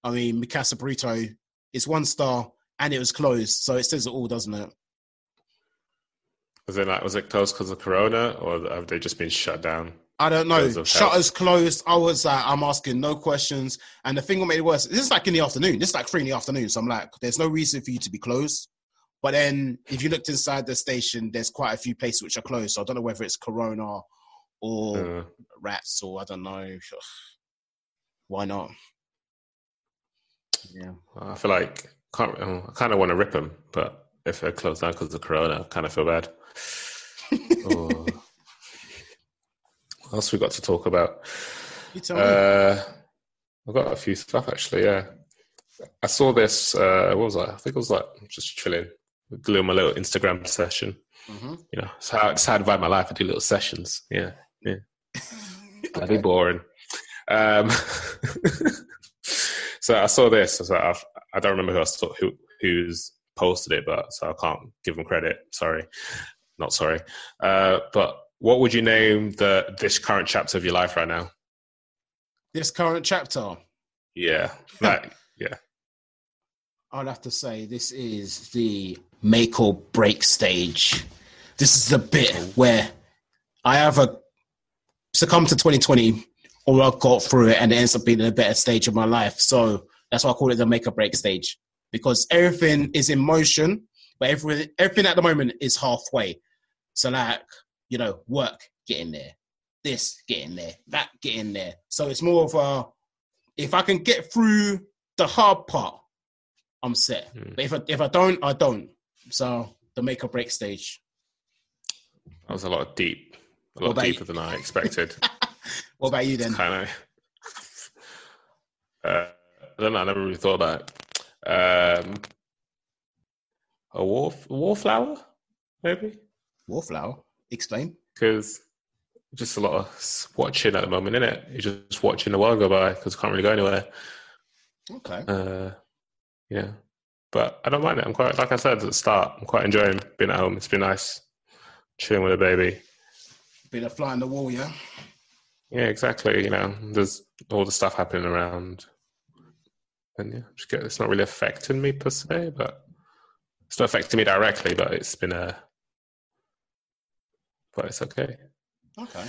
I mean, Mi Casa Burrito is one star and it was closed, so it says it all, doesn't it? Was it like was it closed because of Corona, or have they just been shut down? I don't know. Shutters closed. I was like, I'm asking no questions. And the thing that made it worse, this is like in the afternoon. This is like three in the afternoon. So I'm like, there's no reason for you to be closed. But then if you looked inside the station, there's quite a few places which are closed. So I don't know whether it's Corona or Uh, rats or I don't know. Why not? Yeah. I feel like uh, I kind of want to rip them, but if they're closed down because of Corona, kind of feel bad. Oh. What else we got to talk about? You tell me. Uh, I've got a few stuff actually. Yeah, I saw this. Uh, what was I? I think it was like just chilling, doing my little Instagram session. hmm You know, it's how, it's how I divide my life. I do little sessions. Yeah, yeah. That'd be boring. Um, so I saw this. I, was like, I, I don't remember who I saw, who who's posted it, but so I can't give them credit. Sorry, not sorry. Uh, but what would you name the this current chapter of your life right now? This current chapter, Yeah, like yeah. I'd have to say this is the make or break stage. This is the bit where I either succumb to 2020 or I got through it and it ends up being a better stage of my life. So that's why I call it the make or break stage because everything is in motion, but everything, everything at the moment is halfway. So, like, you know, work, get in there, this, get in there, that, get in there. So it's more of a, if I can get through the hard part, I'm set. Hmm. But if I, if I don't, I don't. So the make or break stage. That was a lot of deep, a lot about you? deeper than I expected. What about you then? kind of. Uh, I don't know. I never really thought about it. Um, a war, wallflower, maybe, Wallflower. Explain. because just a lot of watching at the moment, isn't it? You're just watching the world go by because can't really go anywhere. Okay. Uh, yeah, but I don't mind it. I'm quite, like I said at the start, I'm quite enjoying being at home. It's been nice chilling with a baby. Been a fly on the wall, yeah. Yeah, exactly. You know, there's all the stuff happening around, and yeah, it's not really affecting me per se, but it's not affecting me directly. But it's been a, but it's okay. Okay.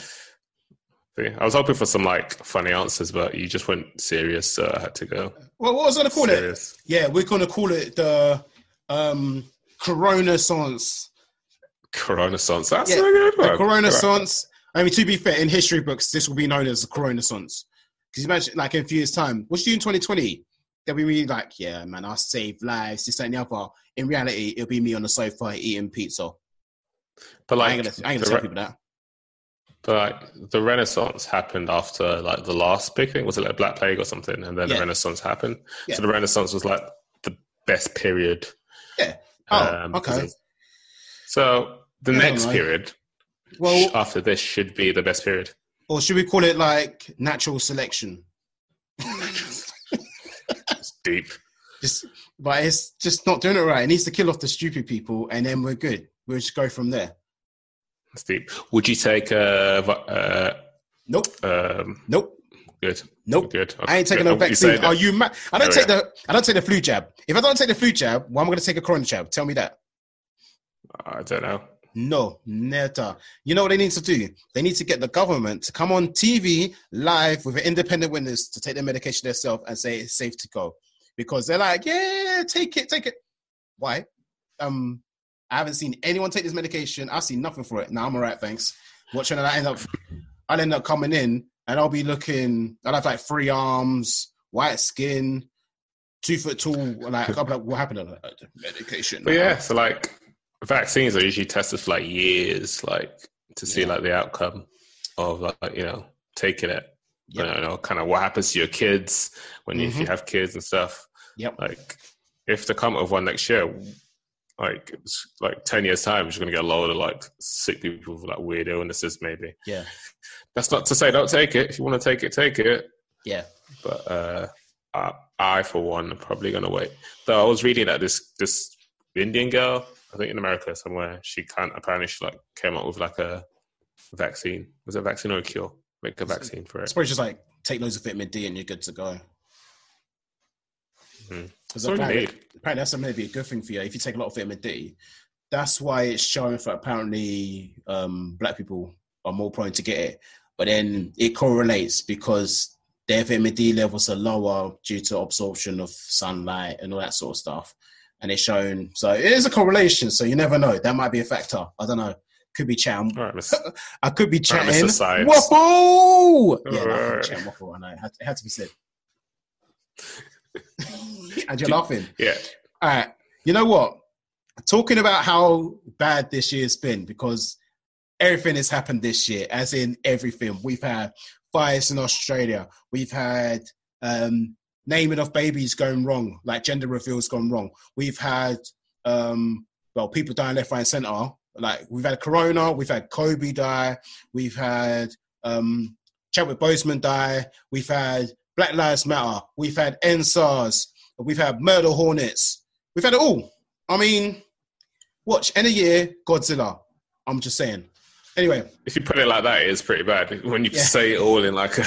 See, I was hoping for some like funny answers, but you just went serious, so I had to go Well, what was I gonna call it? Yeah, we're gonna call it the um Corona Science. Corona Sans. That's Yeah, a good one. Corona. Science. I mean, to be fair, in history books, this will be known as the Corona Science. Because imagine, like, in a few years' time, what's you in 2020? They'll be really like, yeah, man, I save lives, this, that, and the other. In reality, it'll be me on the sofa eating pizza. But I like, ain't gonna, I ain't gonna tell re- people that. but like the Renaissance happened after like the last big thing was it like Black Plague or something, and then Yeah. the Renaissance happened. Yeah. So the Renaissance was like the best period. Yeah. Oh, um, okay. because- So the Yeah, next period Well, after this should be the best period. or should we call it like natural selection? Deep. Just, but it's just not doing it right. It needs to kill off the stupid people, and then we're good. We'll just go from there. It's deep. Would you take a? Uh, Nope, um, nope, good. nope. Good. I ain't taking Good. no vaccine. Are you mad? I don't take the. I don't take the flu jab. If I don't take the flu jab, why am I going to take a corona jab? Tell me that. I don't know. No, never. You know what they need to do? They need to get the government to come on TV live with an independent witness to take their medication themselves and say it's safe to go. Because they're like, yeah, take it, take it. Why? Um, I haven't seen anyone take this medication. I've seen nothing for it. Now I'm all right, thanks. Watching that end up, I'll end up coming in and I'll be looking. I'll have like three arms, white skin, two foot tall. Like, I'll be like, what happened? I'm like, "Uh, medication. But yeah, so like vaccines are usually tested for like years, like to see Yeah. like the outcome of like you know taking it. Yep. You know, kind of what happens to your kids when you, if you Mhm. have kids and stuff. Yep. Like if they come up with one next year, like it's like ten years time, you're gonna get a load of like sick people with like weird illnesses. Maybe Yeah. that's not to say don't take it. If you want to take it, take it. Yeah. But uh, I, I, for one, am probably gonna wait. Though I was reading that this this Indian girl, I think in America somewhere, she can't apparently she like came up with like a vaccine. Was it a vaccine or a cure? Make a vaccine for it. suppose just like take loads of vitamin D and you're good to go. All apparently, apparently that's maybe a good thing for you if you take a lot of vitamin D. That's why it's showing for apparently um, black people are more prone to get it. But then it correlates because their vitamin D levels are lower due to absorption of sunlight and all that sort of stuff. And it's shown, so it is a correlation. So you never know. That might be a factor. I don't know. Could be chatting. Right. I could be right, chatting. Science. Waffle! Yeah, no, I chat waffle. I know. It had, it had to be said. And you're laughing. Yeah. All right. You know what? Talking about how bad this year's been because everything has happened this year, as in everything. We've had fires in Australia. We've had um, naming of babies going wrong, like gender reveals gone wrong. We've had, um, well, people dying left, right, and center. Like we've had Corona, we've had Kobe die, we've had um, Chadwick Boseman die, we've had Black Lives Matter, we've had EndSARS, we've had murder hornets, we've had it all. I mean, watch any year Godzilla. I'm just saying. Anyway, If you put it like that, it is pretty bad. When you Yeah. say it all in like a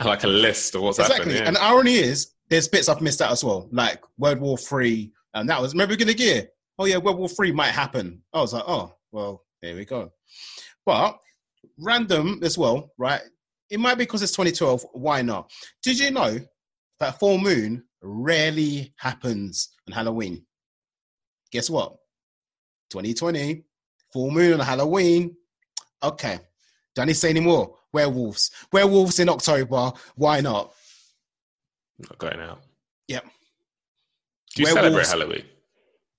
like a list of what's exactly. happened. Yeah. And the irony is, there's bits I've missed out as well, like World War Three, and that was remember of the year. Oh yeah, World War Three might happen. I was like, oh well, there we go. But random as well, right? It might be because it's 2012. Why not? Did you know that full moon rarely happens on Halloween? Guess what? 2020, full moon on Halloween. Okay, don't need to say any more. Werewolves, werewolves in October. Why not? Not going out. Yep. Do you Werewolves- celebrate Halloween?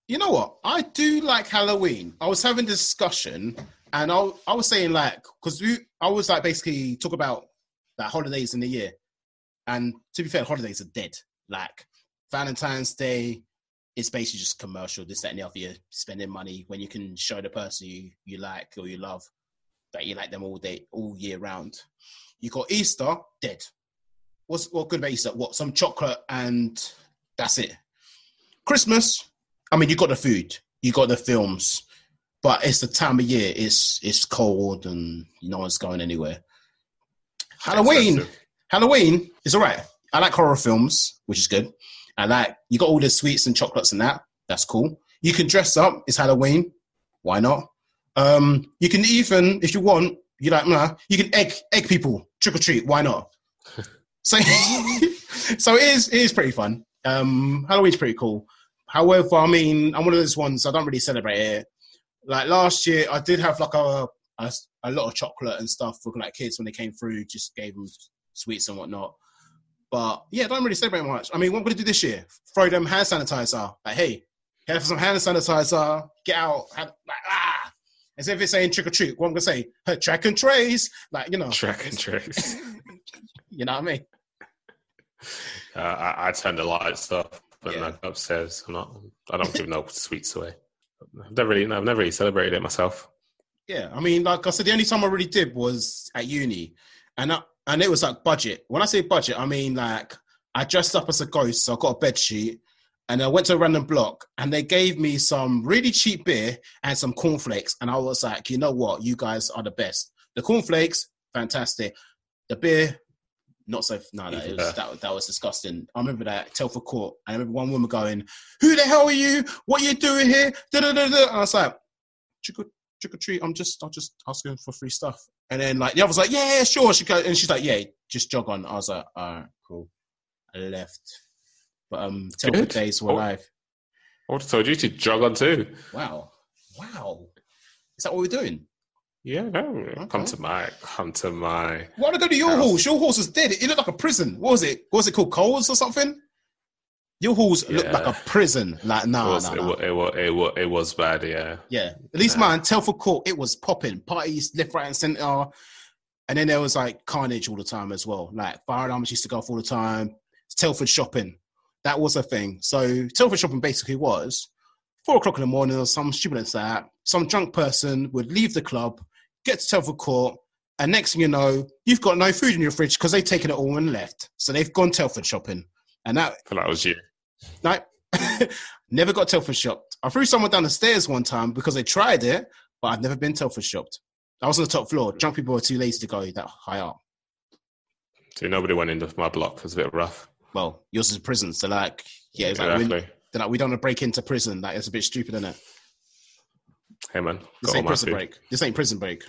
You know what? I do like Halloween. I was having a discussion, and I I was saying like because I was like basically talk about like holidays in the year, and to be fair, holidays are dead. Like Valentine's Day is basically just commercial. This that and the other. You're spending money when you can show the person you you like or you love that you like them all day all year round. You got Easter dead. What's what good about Easter? What some chocolate and that's it. Christmas I mean, you got the food, you got the films, but it's the time of year. It's it's cold and no one's going anywhere. Halloween, Expensive. Halloween is all right. I like horror films, which is good. I like you got all the sweets and chocolates and that. That's cool. You can dress up. It's Halloween. Why not? Um, you can even, if you want, you like, nah, you can egg egg people trick or treat. Why not? so, so it is it is pretty fun. Um, Halloween's pretty cool. However, I mean, I'm one of those ones I don't really celebrate it. Like last year, I did have like a a, a lot of chocolate and stuff for like kids when they came through. Just gave them sweets and whatnot. But yeah, don't really celebrate much. I mean, what I'm gonna do this year? Throw them hand sanitizer. Like, hey, for some hand sanitizer. Get out. Have, like, ah. As if it's saying trick or treat. What I'm gonna say, her track and trace, like you know, Track and trace. you know what I mean? Uh, I, I turn the lights off, but Yeah. yeah. upstairs. I'm not. I don't give no sweets away. I've never really, I've never really celebrated it myself. Yeah, I mean, like I said, the only time I really did was at uni, and I, and it was like budget. When I say budget, I mean like I dressed up as a ghost, so I got a bed sheet, and I went to a random block, and they gave me some really cheap beer and some cornflakes, and I was like, you know what, you guys are the best. The cornflakes, fantastic. The beer, not so. No, no, it was, that that was disgusting. I remember that Telford Court. I remember one woman going, "Who the hell are you? What are you doing here?" Da, da, da, da. And I was like, "Trick or trick or treat. I'm just, I'm just asking for free stuff." And then like the other was like, "Yeah, yeah, sure." She go, and she's like, "Yeah, just jog on." I was like, "All right, cool." I left, but um, Telford Good. days were Oh. alive. I would have told you to jog on too. Wow, wow. Is that what we're doing? Yeah, no. Come to my, come to my. Why don't go to your House. horse? Your horse was dead. It looked like a prison. What was it? What was it called? Coles or something? Your horse looked like a prison. Like, it, no, was, no, it, no. wa- it, wa- it, wa- it was bad. Yeah. Yeah. At least Yeah. mine, Telford Court, it was popping. Parties left, right, and centre. And then there was like carnage all the time as well. Like firearms used to go off all the time. Telford shopping. That was a thing. So Telford shopping basically was four o'clock in the morning or some stupid as that. Some drunk person would leave the club, get to Telford Court, and next thing you know, you've got no food in your fridge because they've taken it all and left. So they've gone Telford shopping. And that feel was you. no, never got Telford shopped. I threw someone down the stairs one time because they tried it, but I've never been Telford shopped. I was on the top floor. Drunk people were too lazy to go that high up. So nobody went into my block. It was a bit rough. Well, yours is a prison, so like, yeah, it's like we, exactly. they're like we don't want to break into prison. Like it's a bit stupid, isn't it? Hey man, This ain't prison food. break. This ain't prison break.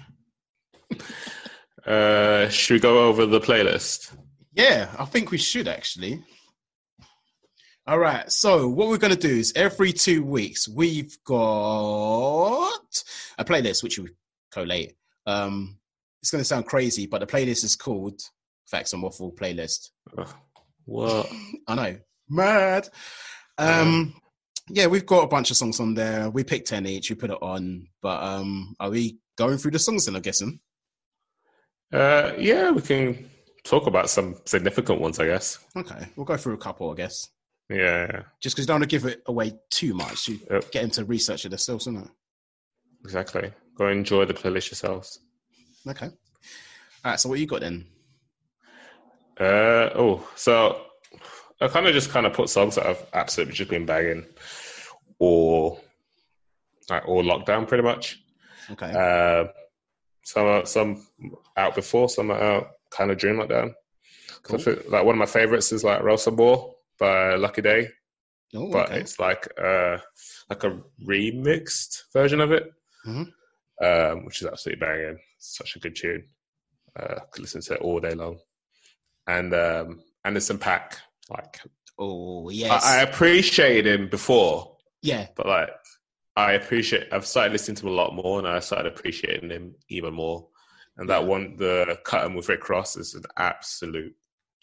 Uh, should we go over the playlist? Yeah, I think we should actually. All right. So what we're gonna do is every two weeks we've got a playlist which we collate. Um, it's gonna sound crazy, but the playlist is called Facts and Waffle Playlist. Ugh, What? I know, mad. Um, yeah, we've got a bunch of songs on there. We picked ten each. We put it on, but um, are we going through the songs then? I'm guessing. Uh, yeah, we can talk about some significant ones, I guess. Okay, we'll go through a couple, I guess. Yeah, Just because don't want to give it away too much. You Yep. get into research it themselves, isn't it? exactly. Go enjoy the playlist yourselves. Okay. All right. So what you got then? Uh, oh, so I kind of just kind of put songs that I've absolutely just been bagging, or like all lockdown, pretty much. Okay. Uh, some are, some out before, some are out kind of during lockdown. I Cool. like one of my favorites is like Rosa Ball by Lucky Daye, oh, but okay. it's like uh like a remixed version of it, Mhm. um, which is absolutely banging. Such a good tune. Uh, could listen to it all day long. And um, Anderson .Paak, like Oh yes. I, I appreciated him before, yeah. but like I appreciate. I've started listening to him a lot more, and I started appreciating him even more. And that Yeah. one, the cut him with Rick Ross, is an absolute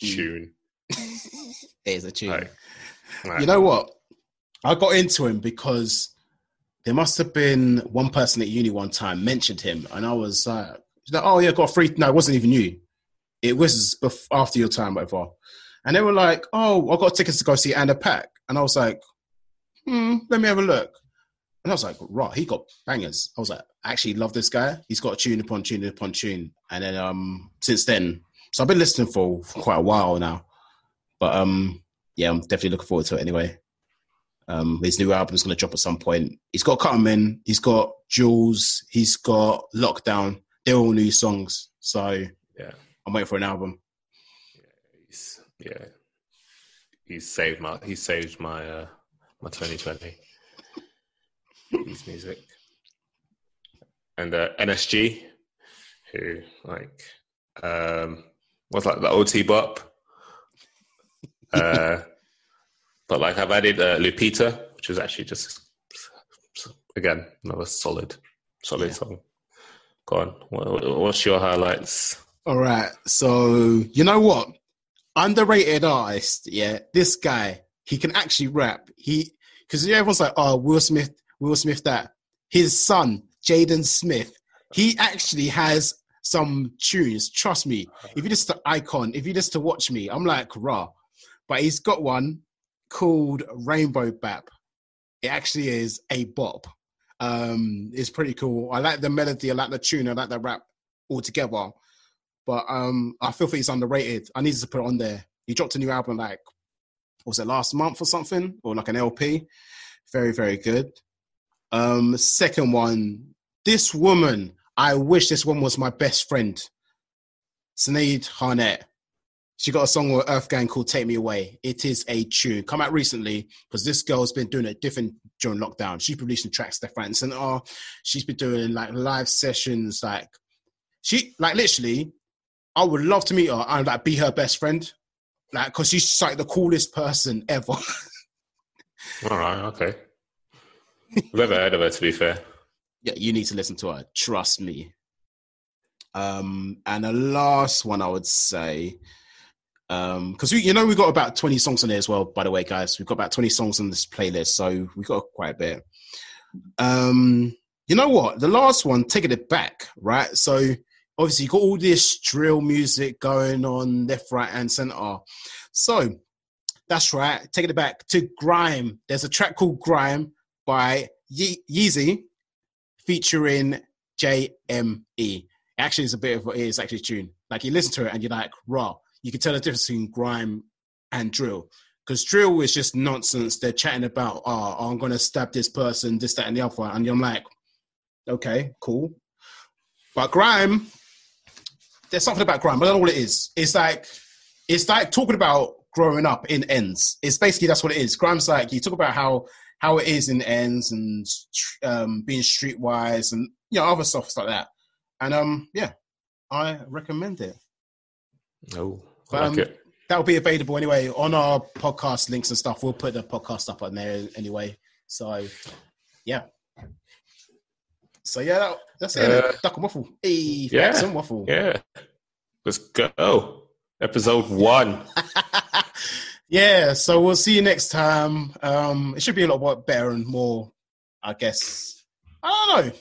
Mm. tune. it is a tune. Like, like, You know what? I got into him because there must have been one person at uni one time mentioned him, and I was uh, like, "Oh yeah, got a free." No, it wasn't even you. It was bef- after your time, whatever. And they were like, "Oh, I got tickets to go see Anna Pack," and I was like, "Hmm, let me have a look." And I was like, "Right, he got bangers." I was like, "I actually love this guy. He's got tune upon tune upon tune." And then um, since then, so I've been listening for quite a while now. But um, yeah, I'm definitely looking forward to it anyway. Um, his new album's going to drop at some point. He's got Cut 'Em In, he's got Jewelz, he's got Lockdown. They're all new songs, so Yeah. I'm waiting for an album. he's, yeah, he saved my he saved my uh, my 2020. His music and uh, NSG, who like um was like the OT bop. Uh, but like I've added uh, Lupita, which is actually just again another solid, solid Yeah. song. Go on, what, what's your highlights? All right, so you know what? Underrated artist, yeah. This guy, he can actually rap. He because everyone's like, oh, Will Smith, Will Smith, that his son Jaden Smith. He actually has some tunes. Trust me. If you just to icon, if you just to watch me, I'm like raw. But he's got one called Rainbow Bap. It actually is a bop. Um, it's pretty cool. I like the melody, I like the tune, I like the rap altogether. But um, I feel that he's underrated. I needed to put it on there. He dropped a new album like was it last month or something, or like an LP. Very, very good. Um, second one, this woman. I wish this one was my best friend. Sinead Harnett. She got a song with Earth Gang called Take Me Away. It is a tune. Come out recently because this girl's been doing it different during lockdown. She's producing tracks left, right, and center. She's been doing like live sessions. Like she, like literally, I would love to meet her and like be her best friend. Like, cause she's like the coolest person ever. All right, okay. Never heard of her, to be fair. Yeah, you need to listen to her. Trust me. Um, and the last one I would say, um, because you know, we've got about twenty songs on there as well. By the way, guys, we've got about twenty songs on this playlist, so we've got quite a bit. Um, you know what? The last one, taking it back, right? So obviously, you got all this drill music going on left, right, and center. So that's right. Taking it back to Grime. There's a track called Grime by Ye- Yeezy featuring JME. Actually, it's a bit of it is actually tune. Like you listen to it and you're like, raw. You can tell the difference between grime and drill. Because drill is just nonsense. They're chatting about, oh, I'm gonna stab this person, this, that, and the other. one," And I'm like, okay, cool. But grime, there's something about grime. I don't know what it is. It's like it's like talking about growing up in ends. It's basically that's what it is. Grime's like you talk about how how it is in ends and um, being streetwise and you know other stuff like that. And um, yeah, I recommend it. Oh, I like um, it. That'll be available anyway on our podcast links and stuff. We'll put the podcast up on there anyway. So yeah. So yeah, that, that's it. Uh, Duck and waffle. Hey, yeah. and waffle. Yeah. Let's go. Episode one. yeah, so we'll see you next time. Um, it should be a lot better and more, I guess. I don't know.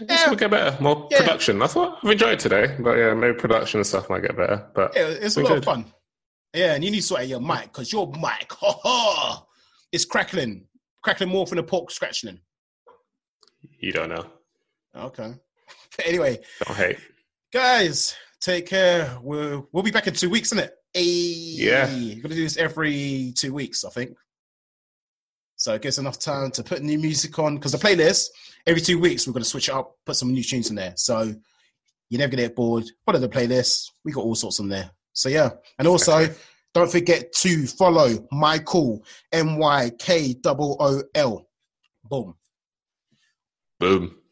I guess Yeah. we'll get better. More Yeah. production. I thought I've enjoyed today, but yeah, maybe production and stuff might get better. But Yeah, it's a lot of fun. Yeah, and you need to sort out your mic because your mic, ha ha, it's crackling, crackling more from the pork scratching. You don't know. Okay. Anyway, Don't hate. guys, take care. We'll we'll be back in two weeks, isn't it? Hey, Yeah. We're gonna do this every two weeks, I think. So it gives enough time to put new music on because the playlist every two weeks we're gonna switch it up, put some new tunes in there. So you're never gonna get bored. Follow the playlist. We got all sorts on there. So yeah, and also don't forget to follow Michael M Y K O O L. Boom. Boom.